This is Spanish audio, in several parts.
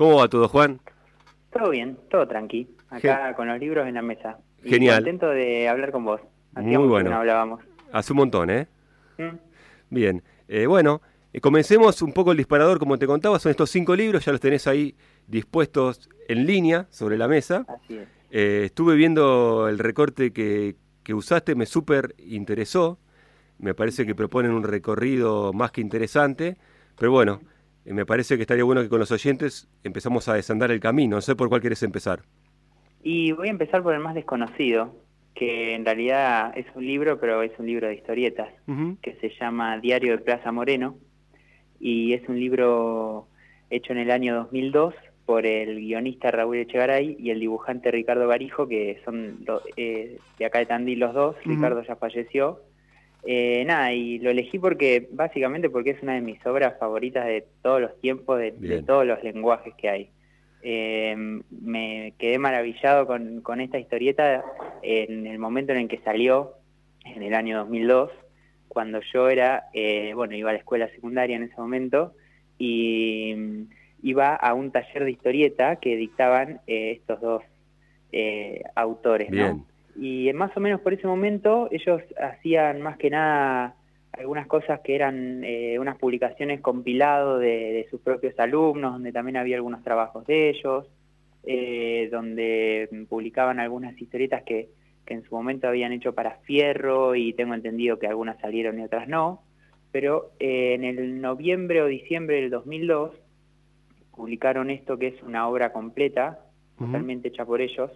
¿Cómo va todo, Juan? Todo bien, todo tranqui. Acá con los libros en la mesa. Genial. contento de hablar con vos. Muy bueno. no hablábamos. Hace un montón, ¿eh? ¿Mm? Bien. Eh, bueno, eh, comencemos un poco el disparador, como te contaba. Son estos cinco libros, ya los tenés ahí dispuestos en línea sobre la mesa. Así es. Eh, estuve viendo el recorte que, que usaste, me súper interesó. Me parece que proponen un recorrido más que interesante. Pero bueno, me parece que estaría bueno que con los oyentes empezamos a desandar el camino. No sé por cuál quieres empezar. Y voy a empezar por el más desconocido, que en realidad es un libro, pero es un libro de historietas, que se llama Diario de Plaza Moreno, y es un libro hecho en el año 2002 por el guionista Raúl Echegaray y el dibujante Ricardo Barijo, que son eh, de acá de Tandil los dos. Ricardo ya falleció. Eh, nada, y lo elegí porque, básicamente porque es una de mis obras favoritas de todos los tiempos, de, de todos los lenguajes que hay. Eh, me quedé maravillado con, con esta historieta en el momento en el que salió, en el año 2002, cuando yo era, eh, bueno, iba a la escuela secundaria en ese momento y mm, iba a un taller de historieta que dictaban eh, estos dos eh, autores, ¿no? Y más o menos por ese momento ellos hacían más que nada algunas cosas que eran eh, unas publicaciones compilado de, de sus propios alumnos, donde también había algunos trabajos de ellos, eh, donde publicaban algunas historietas que, que en su momento habían hecho para Fierro y tengo entendido que algunas salieron y otras no, pero eh, en el noviembre o diciembre del 2002 publicaron esto que es una obra completa, totalmente hecha por ellos,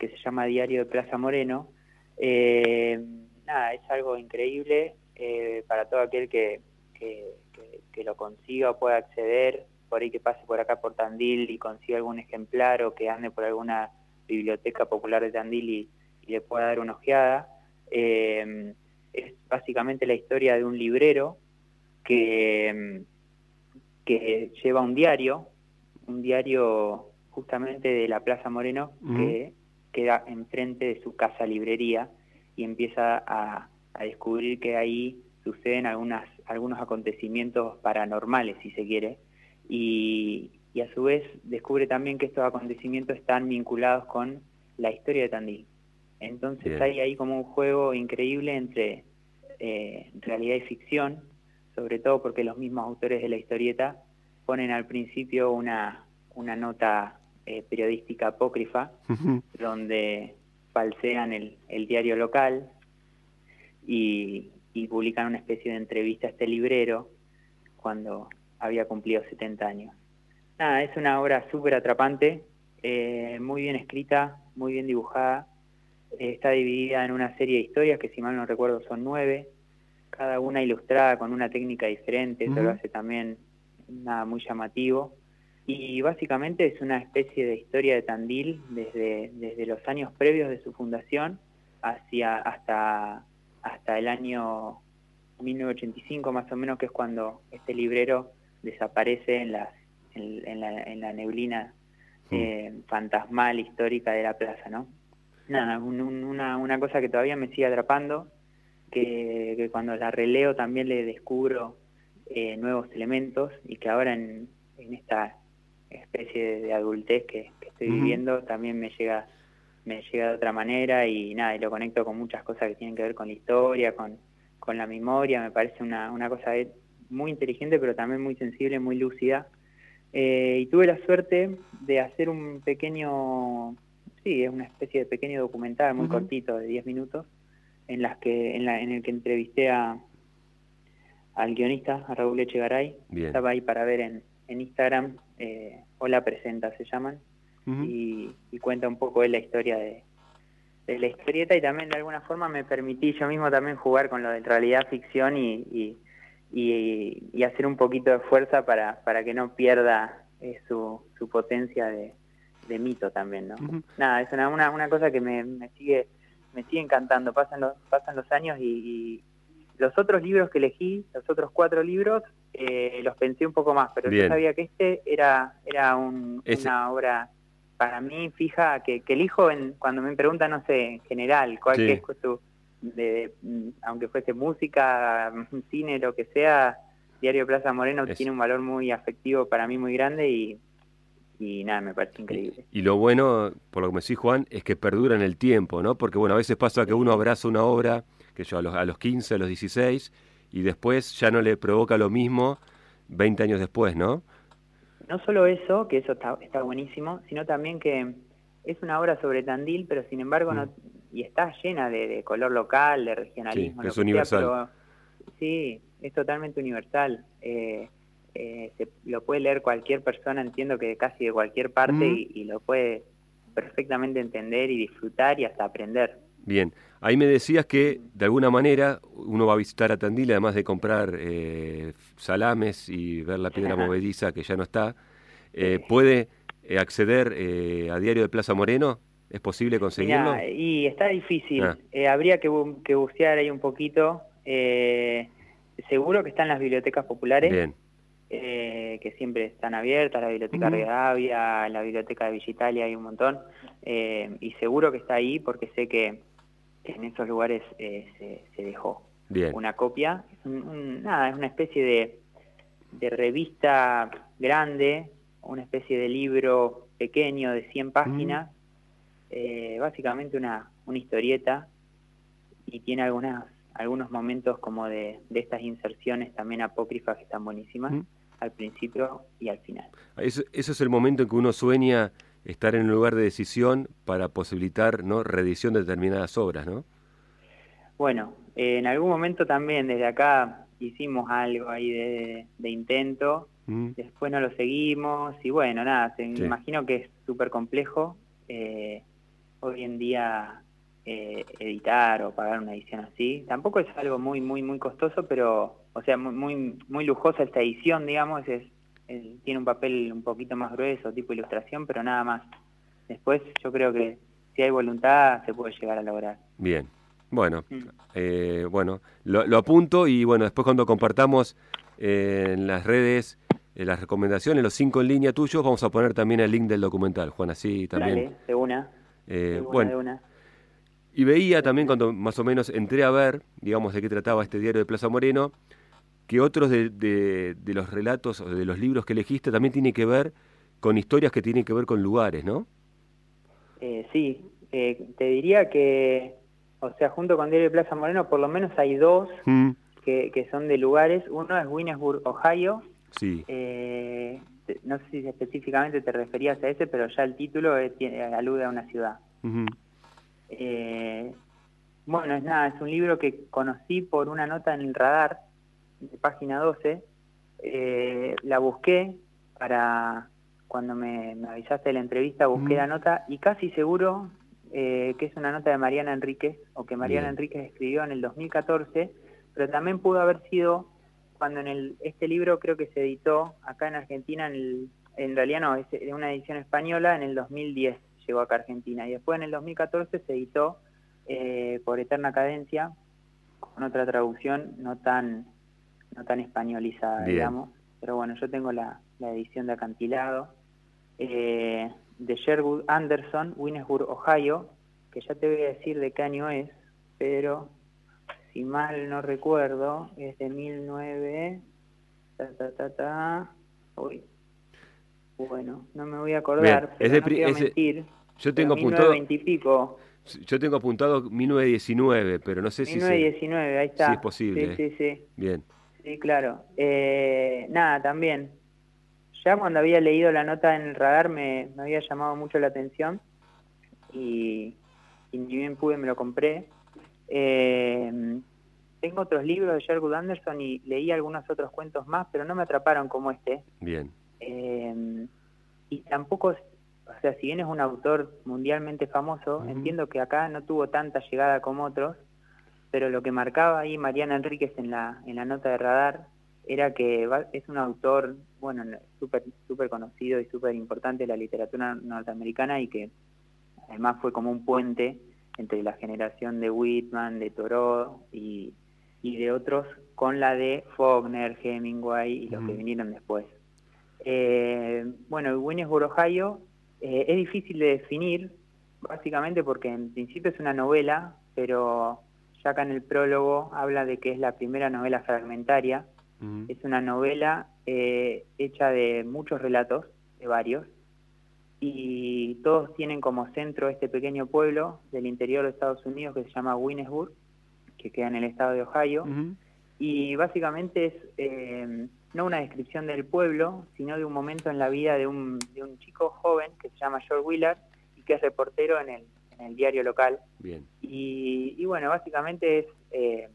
que se llama Diario de Plaza Moreno. Eh, nada, es algo increíble eh, para todo aquel que, que, lo consiga o pueda acceder, por ahí que pase por acá por Tandil y consiga algún ejemplar o que ande por alguna biblioteca popular de Tandil y, le pueda dar una ojeada. Eh, es básicamente la historia de un librero que, que lleva un diario, un diario justamente de la Plaza Moreno que queda enfrente de su casa librería y empieza a, a descubrir que ahí suceden algunas, algunos acontecimientos paranormales, si se quiere, y, y a su vez descubre también que estos acontecimientos están vinculados con la historia de Tandil. Entonces Bien. hay ahí como un juego increíble entre eh, realidad y ficción, sobre todo porque los mismos autores de la historieta ponen al principio una, una nota eh, periodística apócrifa donde falsean el, el diario local y, y publican una especie de entrevista a este librero cuando había cumplido 70 años. Nada, es una obra súper atrapante, eh, muy bien escrita, muy bien dibujada. Eh, está dividida en una serie de historias que si mal no recuerdo son nueve, cada una ilustrada con una técnica diferente, eso lo hace también nada muy llamativo. Y básicamente es una especie de historia de Tandil desde, desde los años previos de su fundación hacia hasta, hasta el año 1985 más o menos, que es cuando este librero desaparece en, las, en, en la, en la neblina Mm. eh, fantasmal histórica de la plaza, ¿no? Nada, un- un- una, una cosa que todavía me sigue atrapando, que, que cuando la releo también le descubro eh, nuevos elementos y que ahora en, en esta especie de, adultez que, que estoy viviendo también me llega me llega de otra manera y nada, y lo conecto con muchas cosas que tienen que ver con la historia, con, con la memoria, me parece una, una cosa muy inteligente pero también muy sensible, muy lúcida. Eh, y tuve la suerte de hacer un pequeño, sí, es una especie de pequeño documental muy cortito de 10 minutos, en, las que, en, la, en el que entrevisté a, al guionista, a Raúl Echegaray. Bien. Estaba ahí para ver en, en Instagram, eh, Hola Presenta se llaman, y, y cuenta un poco él la historia de, de la historieta y también de alguna forma me permití yo mismo también jugar con lo de realidad ficción y, y, y- y hacer un poquito de fuerza para, para que no pierda eh, su, su potencia de, de mito también, ¿no? Nada, es una, una, una cosa que me, me sigue me sigue encantando, pasan los, pasan los años y los otros libros que elegí, los otros cuatro libros, eh, los pensé un poco más, pero Bien. yo sabía que este era, era un- una obra para mí fija que, que elijo en, cuando me preguntan, no sé, en general, cuál Sí. es su, de, de- aunque fuese música, cine, lo que sea, Diario Plaza Moreno Es- tiene un valor muy afectivo para mí muy grande y, y nada, me parece increíble. Y, lo bueno, por lo que me decís Juan, es que perdura en el tiempo, ¿no? Porque bueno, a veces pasa que uno abraza una obra, que yo a los, a los 15, a los 16, y después ya no le provoca lo mismo 20 años después, ¿no? No solo eso, que eso está, está buenísimo, sino también que es una obra sobre Tandil, pero sin embargo no, mm. y está llena de, color local, de regionalismo. Sí, es universal. sí, es totalmente universal. Eh, eh, se, lo puede leer cualquier persona, entiendo que casi de cualquier parte, y, lo puede perfectamente entender y disfrutar y hasta aprender. Bien, ahí me decías que de alguna manera uno va a visitar a Tandil, además de comprar eh, salames y ver la piedra movediza que ya no está, eh, ¿puede acceder a Diario de Plaza Moreno? ¿Es posible conseguirlo? y está difícil, ah. habría que, que, bucear ahí un poquito. seguro que están las bibliotecas populares. Bien eh, que siempre están abiertas, la biblioteca de Avia, la biblioteca de Villitalia hay un montón, eh, y seguro que está ahí porque sé que, en esos lugares eh, se, dejó una copia. Es, nada, es una especie de, de, revista grande, una especie de libro pequeño de 100 páginas, básicamente una, una historieta, y tiene algunas algunos momentos como de, de, estas inserciones también apócrifas que están buenísimas al principio y al final. Eso, es el momento en que uno sueña estar en un lugar de decisión para posibilitar ¿no? reedición de determinadas obras, ¿no? Bueno, en algún momento también desde acá hicimos algo ahí de, intento, mm. después no lo seguimos y bueno, nada, se, me imagino que es súper complejo eh, hoy en día eh, editar o pagar una edición así. Tampoco es algo muy, muy, muy costoso, pero o sea, muy, muy, lujosa esta edición, digamos, es, tiene un papel un poquito más grueso, tipo ilustración, pero nada más. Después yo creo que si hay voluntad se puede llegar a lograr. Bien, bueno, mm. eh, bueno, lo, apunto y bueno, después cuando compartamos eh, en las redes eh, las recomendaciones, los cinco en línea tuyos, vamos a poner también el link del documental, Juan, así también. Dale, de una. de bueno, de una. Y veía también cuando más o menos entré a ver, digamos, de qué trataba este diario de Plaza Moreno, que otros de, de, los relatos o de los libros que elegiste también tienen que ver con historias que tienen que ver con lugares, ¿no? Eh, sí, eh, te diría que, o sea, junto con Diario de Plaza Moreno, por lo menos hay dos mm. que, que, son de lugares. Uno es Winnesburg, Ohio. Sí. Eh, no sé si específicamente te referías a ese, pero ya el título tiene, alude a una ciudad. bueno, es nada, es un libro que conocí por una nota en el radar de página 12, eh, la busqué para cuando me, avisaste de la entrevista, busqué la nota y casi seguro eh, que es una nota de Mariana Enríquez o que Mariana Enríquez escribió en el 2014, pero también pudo haber sido cuando en el, este libro creo que se editó acá en Argentina, en, en realidad no, es una edición española, en el 2010 llegó acá a Argentina. Y después en el 2014 se editó eh, por Eterna Cadencia con otra traducción no tan no tan españolizada, digamos. Pero bueno, yo tengo la, edición de acantilado eh, de Sherwood Anderson, Winnesburg, Ohio, que ya te voy a decir de qué año es, pero si mal no recuerdo, es de 19... Ta, ta, ta, ta. Uy. Bueno, no me voy a acordar, es de, no mentir. Yo tengo apuntado... y pico. Yo tengo apuntado 1919, pero no sé si... 1919, ahí está. Sí, es posible. Sí, sí, sí. Bien. Sí, claro. Eh, nada, también. Ya cuando había leído la nota en el radar me, había llamado mucho la atención y, y, ni bien pude me lo compré. Eh, tengo otros libros de Sherwood Anderson y leí algunos otros cuentos más, pero no me atraparon como este. Bien. Eh, y tampoco, o sea, si bien es un autor mundialmente famoso, entiendo que acá no tuvo tanta llegada como otros, pero lo que marcaba ahí Mariana Enríquez en la, en la nota de radar era que es un autor, bueno, súper super conocido y súper importante de la literatura norteamericana y que además fue como un puente entre la generación de Whitman, de Thoreau y, y de otros con la de Faulkner, Hemingway y los que vinieron después. Eh, bueno, Winnesburg, Ohio, eh, es difícil de definir, básicamente porque en principio es una novela, pero ya acá en el prólogo habla de que es la primera novela fragmentaria. Es una novela eh, hecha de muchos relatos, de varios, y todos tienen como centro este pequeño pueblo del interior de Estados Unidos que se llama Winnesburg, que queda en el estado de Ohio, y básicamente es eh, no una descripción del pueblo, sino de un momento en la vida de un, de un chico joven que se llama George Willard y que es reportero en el, en el diario local. Bien. Y, y bueno, básicamente es eh,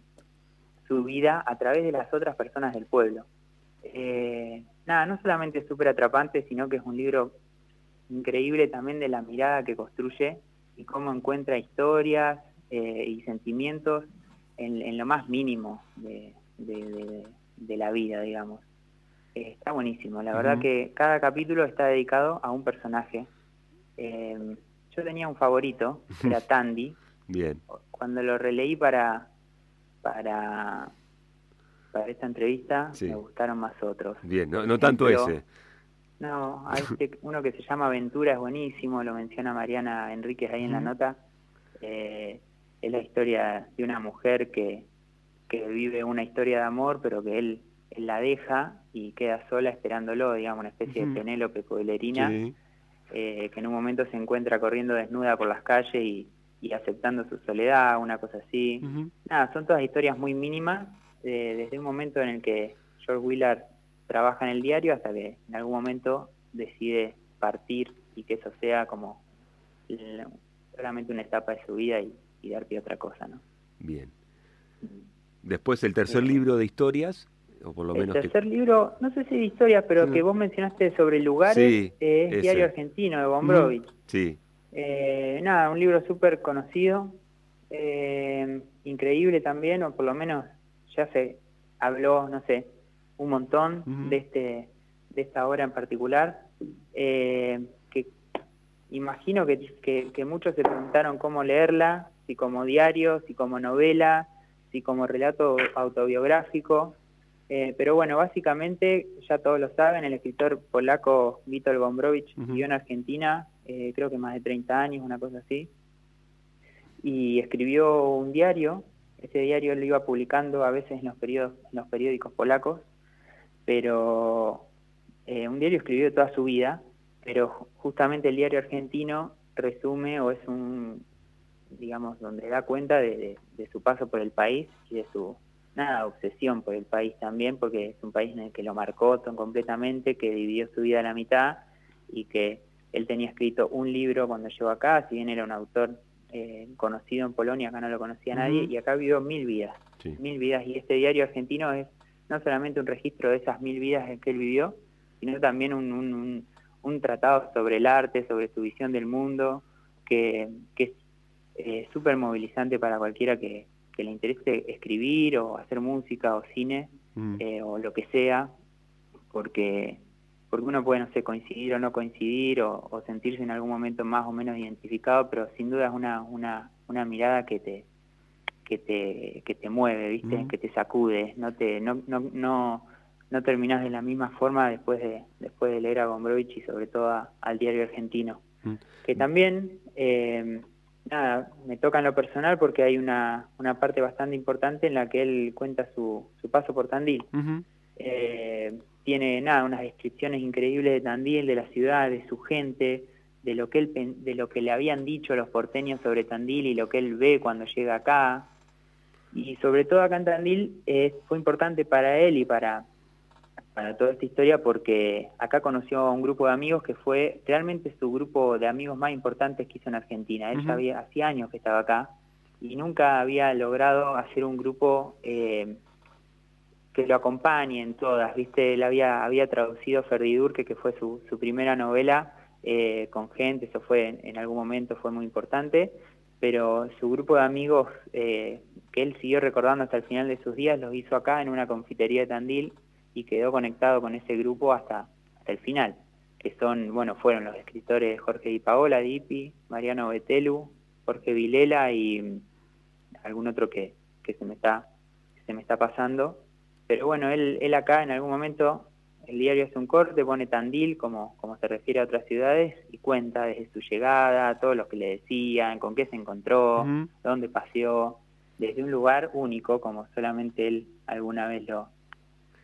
su vida a través de las otras personas del pueblo. Eh, nada, no solamente es súper atrapante, sino que es un libro increíble también de la mirada que construye y cómo encuentra historias eh, y sentimientos en, lo más mínimo de, la vida, digamos. Eh, está buenísimo, la verdad que cada capítulo está dedicado a un personaje. Eh, yo tenía un favorito, que era Tandy. Bien. Cuando lo releí para, para, para esta entrevista, me gustaron más otros. Bien, no, no tanto ese. No, hay este, uno que se llama Aventura es buenísimo, lo menciona Mariana Enríquez ahí en la nota. Eh, es la historia de una mujer que, que vive una historia de amor, pero que él, la deja y queda sola esperándolo, digamos, una especie de Penélope Pueblerina, eh, que en un momento se encuentra corriendo desnuda por las calles y, y aceptando su soledad, una cosa así. Nada, son todas historias muy mínimas, eh, desde un momento en el que George Willard trabaja en el diario hasta que en algún momento decide partir y que eso sea como solamente una etapa de su vida y, dar pie a otra cosa, ¿no? Bien. Después el tercer libro de historias, o por lo menos... El tercer libro, no sé si de historias, pero mm. que vos mencionaste sobre lugares, es Diario Argentino de Bombrovich. Sí. Eh, nada, un libro súper conocido, eh, increíble también, o por lo menos ya se habló, no sé, un montón de este de esta obra en particular, eh, que imagino que, que, muchos se preguntaron cómo leerla, si como diario, si como novela, si como relato autobiográfico, eh, pero bueno, básicamente, ya todos lo saben, el escritor polaco Witold Gombrowicz vivió en Argentina, eh, creo que más de 30 años, una cosa así, y escribió un diario, ese diario lo iba publicando a veces en los, periodos, en los periódicos polacos, pero eh, un diario escribió toda su vida, pero justamente el diario argentino resume o es un, digamos, donde da cuenta de, su paso por el país y de su, nada, obsesión por el país también, porque es un país en el que lo marcó completamente, que dividió su vida a la mitad y que él tenía escrito un libro cuando llegó acá, si bien era un autor eh, conocido en Polonia, acá no lo conocía nadie, y acá vivió mil vidas, mil vidas, y este diario argentino es no solamente un registro de esas mil vidas en que él vivió, sino también un, un, tratado sobre el arte, sobre su visión del mundo, que, que es eh, súper movilizante para cualquiera que, que, le interese escribir o hacer música o cine mm. eh, o lo que sea, porque porque uno puede, no sé, coincidir o no coincidir o, o, sentirse en algún momento más o menos identificado, pero sin duda es una, una, una mirada que te, que te, que te mueve, ¿viste? Que te sacude, no te no no no no terminas de la misma forma después de después de leer a Gombrowicz y sobre todo al diario argentino. Que también eh, nada, me toca en lo personal porque hay una, una parte bastante importante en la que él cuenta su, su paso por Tandil. eh, tiene nada, unas descripciones increíbles de Tandil, de la ciudad, de su gente, de lo que él de lo que le habían dicho los porteños sobre Tandil y lo que él ve cuando llega acá, y sobre todo acá en Tandil eh, fue importante para él y para, para toda esta historia porque acá conoció a un grupo de amigos que fue realmente su grupo de amigos más importantes que hizo en Argentina. Él ya había, hacía años que estaba acá y nunca había logrado hacer un grupo eh, que lo acompañe en todas, ¿viste? Él había, había traducido Ferdidurque, que fue su, su primera novela, eh, con gente, eso fue en, algún momento fue muy importante, pero su grupo de amigos eh, que él siguió recordando hasta el final de sus días, los hizo acá en una confitería de Tandil y quedó conectado con ese grupo hasta, hasta el final, que son, bueno, fueron los escritores Jorge Di Paola, Dipi, Mariano Betelu, Jorge Vilela y algún otro que, que se me está se me está pasando, pero bueno, él, él acá en algún momento, el diario hace un corte, pone Tandil como, como se refiere a otras ciudades y cuenta desde su llegada, todos los que le decían, con qué se encontró, dónde paseó, desde un lugar único, como solamente él alguna vez lo,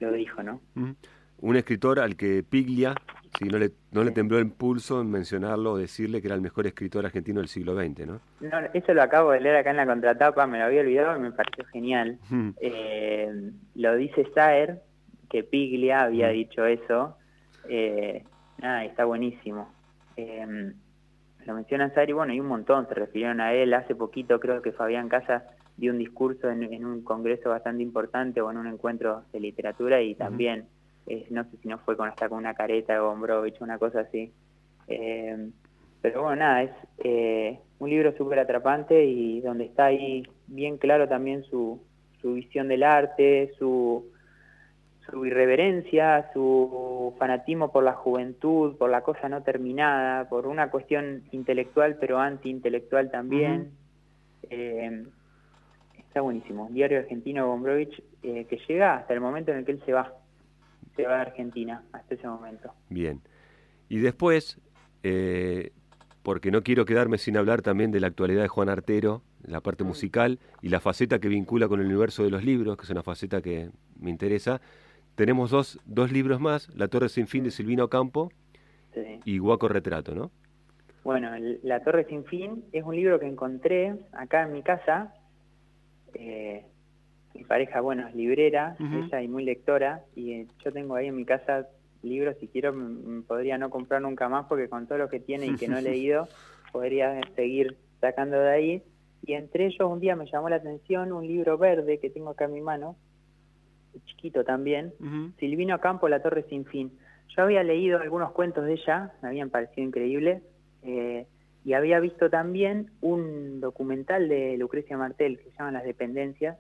lo dijo, ¿no? Un escritor al que Piglia Sí, no le, no le tembló el pulso en mencionarlo o decirle que era el mejor escritor argentino del siglo XX, ¿no? No, eso lo acabo de leer acá en la contratapa, me lo había olvidado y me pareció genial. Eh, lo dice Saer, que Piglia había dicho eso. Eh, nada, está buenísimo. Eh, lo menciona Saer y bueno, hay un montón se refirieron a él. Hace poquito creo que Fabián Casas dio un discurso en, un congreso bastante importante o en un encuentro de literatura y también no sé si no fue con hasta con una careta de Gombrowicz, una cosa así. Eh, pero bueno, nada, es eh, un libro súper atrapante y donde está ahí bien claro también su, su visión del arte, su, su irreverencia, su fanatismo por la juventud, por la cosa no terminada, por una cuestión intelectual pero anti-intelectual también. Eh, está buenísimo. Diario argentino Gombrowicz que llega hasta el momento en el que él se va se va a Argentina hasta ese momento. Bien. Y después, eh, porque no quiero quedarme sin hablar también de la actualidad de Juan Artero, la parte musical y la faceta que vincula con el universo de los libros, que es una faceta que me interesa. Tenemos dos, dos libros más, La Torre Sin Fin de Silvino Campo y Guaco Retrato, ¿no? Bueno, La Torre Sin Fin es un libro que encontré acá en mi casa, eh, mi pareja, bueno, es librera, ella y muy lectora, y eh, yo tengo ahí en mi casa libros, si quiero podría no comprar nunca más porque con todo lo que tiene y que no he leído, podría seguir sacando de ahí. Y entre ellos un día me llamó la atención un libro verde que tengo acá en mi mano, chiquito también, Silvino Campo, La Torre Sin Fin. Yo había leído algunos cuentos de ella, me habían parecido increíbles, eh, y había visto también un documental de Lucrecia Martel que se llama Las Dependencias,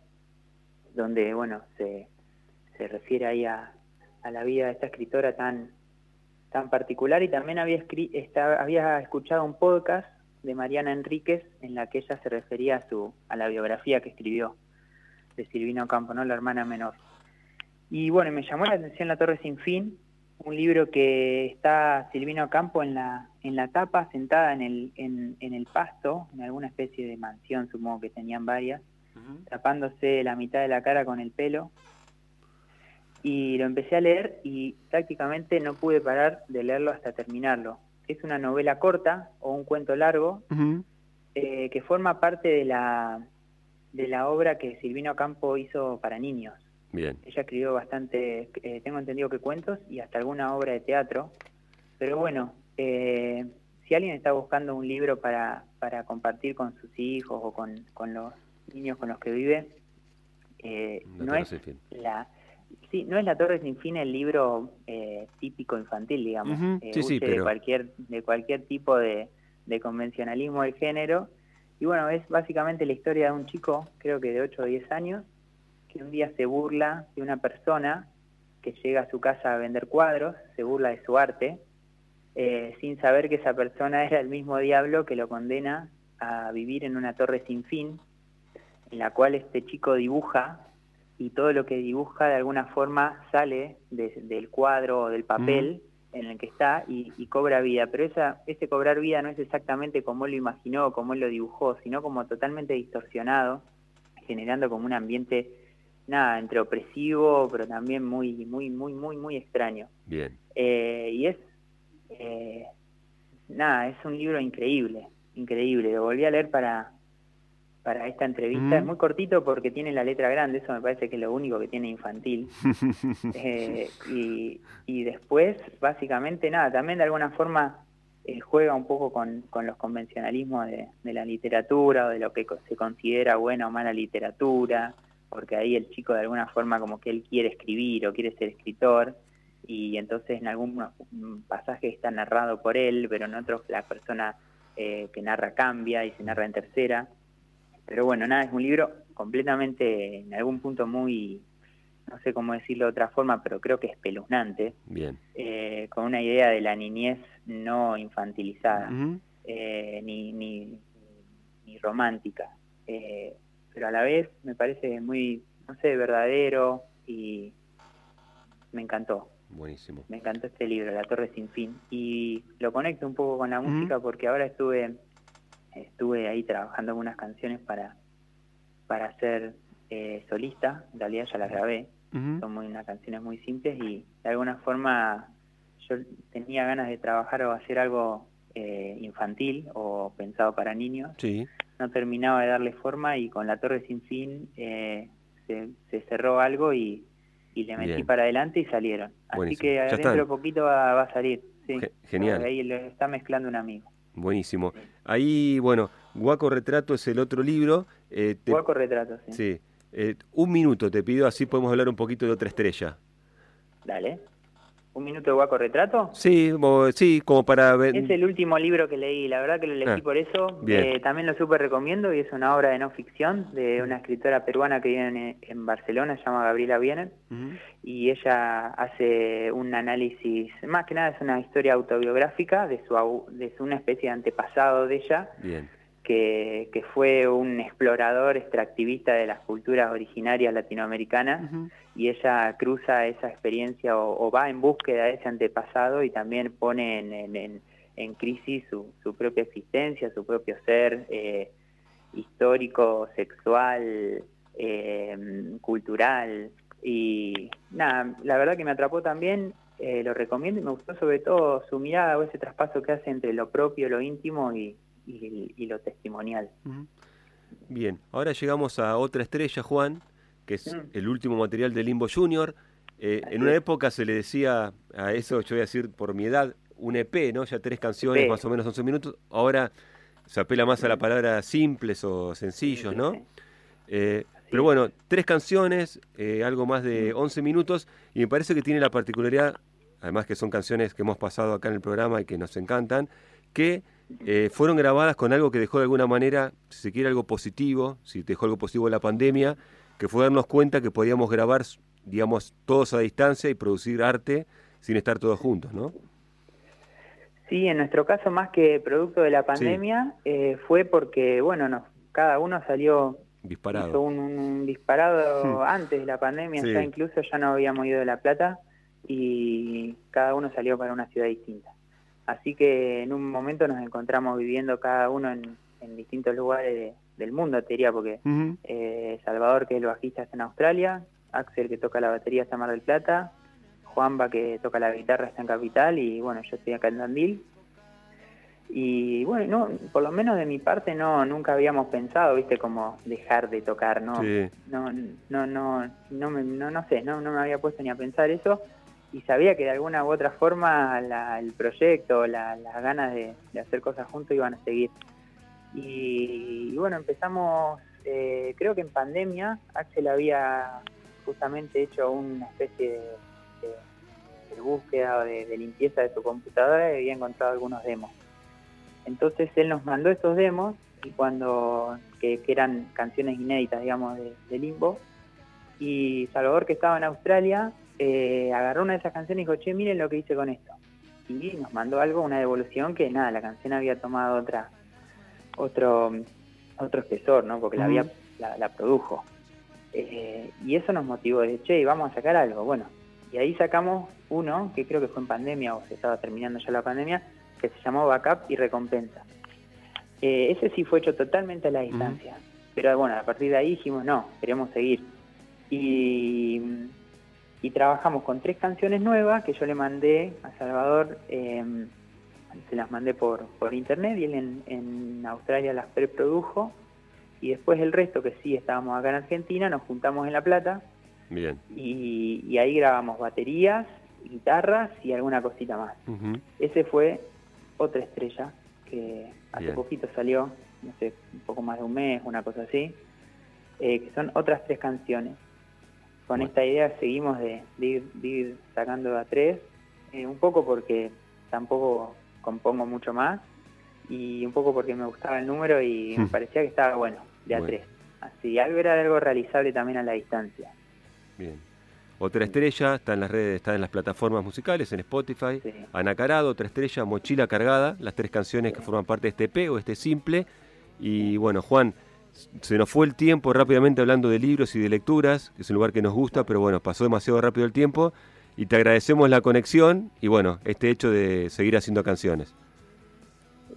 donde, bueno, se, se refiere ahí a, a la vida de esta escritora tan, tan particular y también había, había escuchado un podcast de Mariana Enríquez en la que ella se refería a, su, a la biografía que escribió de Silvino Campo, ¿no? la hermana menor. Y bueno, me llamó la atención La Torre Sin Fin, un libro que está Silvino Campo en la, en la tapa, sentada en el, en, en el pasto, en alguna especie de mansión, supongo que tenían varias, tapándose la mitad de la cara con el pelo. Y lo empecé a leer y prácticamente no pude parar de leerlo hasta terminarlo. Es una novela corta o un cuento largo eh, que forma parte de la, de la obra que Silvino Campo hizo para niños. Bien. Ella escribió bastante, eh, tengo entendido que cuentos y hasta alguna obra de teatro. Pero bueno, eh, si alguien está buscando un libro para, para compartir con sus hijos o con, con los niños con los que vive, eh, no es la sí, no es la Torre sin fin el libro eh, típico infantil, digamos, eh, de cualquier de cualquier tipo de, de convencionalismo del género. Y bueno, es básicamente la historia de un chico, creo que de 8 o 10 años, que un día se burla de una persona que llega a su casa a vender cuadros, se burla de su arte, sin saber que esa persona era el mismo diablo que lo condena a vivir en una torre sin fin, en la cual este chico dibuja y todo lo que dibuja de alguna forma sale del cuadro o del papel en el que está y, cobra vida. Pero esa, ese cobrar vida no es exactamente como él lo imaginó, como él lo dibujó, sino como totalmente distorsionado, generando como un ambiente nada entre opresivo pero también muy muy muy muy muy extraño. Bien. Eh, y es eh, nada es un libro increíble increíble. Lo volví a leer para para esta entrevista. Es muy cortito porque tiene la letra grande, eso me parece que es lo único que tiene infantil. Eh, y, y, después, básicamente, nada, también de alguna forma eh, juega un poco con, con los convencionalismos de, de, la literatura o de lo que se considera buena o mala literatura, porque ahí el chico de alguna forma como que él quiere escribir o quiere ser escritor. Y entonces en algunos pasajes está narrado por él, pero en otros la persona eh, que narra cambia y se narra en tercera. Pero bueno, nada, es un libro completamente, en algún punto muy, no sé cómo decirlo de otra forma, pero creo que espeluznante. Bien. Eh, con una idea de la niñez no infantilizada, eh, ni, ni, ni, romántica. Pero a la vez me parece muy, no sé, verdadero y me encantó. Buenísimo. Me encantó este libro, La Torre Sin Fin. Y lo conecto un poco con la música porque ahora estuve estuve ahí trabajando algunas canciones para, para ser eh, solista, en realidad ya las grabé, son muy, unas canciones muy simples y de alguna forma yo tenía ganas de trabajar o hacer algo eh, infantil o pensado para niños. Sí. No terminaba de darle forma y con la Torre Sin Fin eh, se, cerró algo y, le metí para adelante y salieron. Así que dentro de poquito va, a salir. Sí. Genial. Ahí lo está mezclando un amigo. Buenísimo. Ahí, bueno, Guaco Retrato es el otro libro. Eh, Guaco Retrato, sí. Sí. Eh, un minuto te pido, así podemos hablar un poquito de otra estrella. Dale. ¿Un minuto de guaco retrato? Sí, sí, como para ver. Es el último libro que leí, la verdad que lo elegí ah, por eso. Eh, también lo súper recomiendo y es una obra de no ficción de una escritora peruana que vive en, Barcelona, se llama Gabriela Biener, y ella hace un análisis, más que nada es una historia autobiográfica de, su, de una especie de antepasado de ella. Bien que, fue un explorador extractivista de las culturas originarias latinoamericanas y ella cruza esa experiencia o, va en búsqueda de ese antepasado y también pone en, en, crisis su, su, propia existencia, su propio ser eh, histórico, sexual, eh, cultural. Y nada, la verdad que me atrapó también eh, lo recomiendo y me gustó sobre todo su mirada o ese traspaso que hace entre lo propio, lo íntimo y, y, lo testimonial. Bien, ahora llegamos a otra estrella, Juan, que es mm. el último material de Limbo Junior. Eh, en una época se le decía a eso, yo voy a decir por mi edad, un EP, ¿no? Ya tres canciones, más o menos 11 minutos. Ahora se apela más a la palabra simples o sencillos, ¿no? Eh, pero bueno, tres canciones, eh, algo más de 11 mm. minutos, y me parece que tiene la particularidad, además que son canciones que hemos pasado acá en el programa y que nos encantan, que eh, fueron grabadas con algo que dejó de alguna manera, si se quiere, algo positivo, si dejó algo positivo la pandemia, que fue darnos cuenta que podíamos grabar, digamos, todos a distancia y producir arte sin estar todos juntos, ¿no? Sí, en nuestro caso, más que producto de la pandemia, eh, fue porque, bueno, cada uno salió disparado. un, disparado hmm. antes de la pandemia, ya incluso ya no habíamos ido de La Plata y cada uno salió para una ciudad distinta. Así que en un momento nos encontramos viviendo cada uno en, distintos lugares del mundo, te diría, porque eh, Salvador, que es el bajista, está en Australia, Axel, que toca la batería, está en Mar del Plata, Juanba, que toca la guitarra, está en Capital, y bueno, yo estoy acá en Dandil. Y bueno, no, por lo menos de mi parte no nunca habíamos pensado, viste, como dejar de tocar, no, no, no, no, no, me, no, no sé, no, no me había puesto ni a pensar eso y sabía que de alguna u otra forma el proyecto, las ganas de, hacer cosas juntos iban a seguir. Y, bueno, empezamos, eh, creo que en pandemia, Axel había justamente hecho una especie de, búsqueda o de, limpieza de su computadora y había encontrado algunos demos. Entonces él nos mandó esos demos y cuando que, eran canciones inéditas, digamos, de Limbo. Y Salvador, que estaba en Australia, eh, agarró una de esas canciones y dijo, che, miren lo que hice con esto. Y nos mandó algo, una devolución que nada, la canción había tomado otra, otro, otro espesor, ¿no? Porque la había, la, produjo. Eh, y eso nos motivó, de che, vamos a sacar algo. Bueno, y ahí sacamos uno, que creo que fue en pandemia o se estaba terminando ya la pandemia, que se llamó Backup y Recompensa. Eh, ese sí fue hecho totalmente a la distancia. Pero bueno, a partir de ahí dijimos, no, queremos seguir. Y y trabajamos con tres canciones nuevas que yo le mandé a Salvador, em, se las mandé por, por internet y él en, en Australia las preprodujo. Y después el resto que sí estábamos acá en Argentina nos juntamos en La Plata. Bien. Y, ahí grabamos baterías, guitarras y alguna cosita más. Ese fue otra estrella que hace poquito salió, no sé, un poco más de un mes, una cosa así, eh, que son otras tres canciones. Con esta idea seguimos de, ir, sacando a tres, eh, un poco porque tampoco compongo mucho más y un poco porque me gustaba el número y me parecía que estaba bueno, de a tres. Así, algo era algo realizable también a la distancia. Bien. Otra estrella está en las redes, está en las plataformas musicales, en Spotify. Anacarado, otra estrella, Mochila Cargada, las tres canciones que forman parte de este P o este simple. Y bueno, Juan, se nos fue el tiempo rápidamente hablando de libros y de lecturas, que es un lugar que nos gusta, pero bueno, pasó demasiado rápido el tiempo y te agradecemos la conexión y bueno, este hecho de seguir haciendo canciones.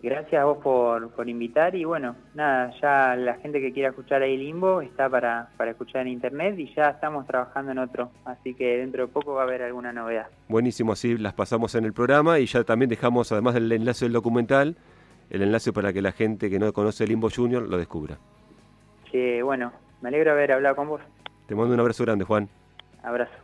gracias a vos por, por invitar y bueno, nada, ya la gente que quiera escuchar ahí Limbo está para, para escuchar en internet y ya estamos trabajando en otro, así que dentro de poco va a haber alguna novedad. Buenísimo, así las pasamos en el programa y ya también dejamos, además del enlace del documental, el enlace para que la gente que no conoce Limbo Junior lo descubra. Sí, bueno, me alegro haber hablado con vos. Te mando un abrazo grande, Juan. Abrazo.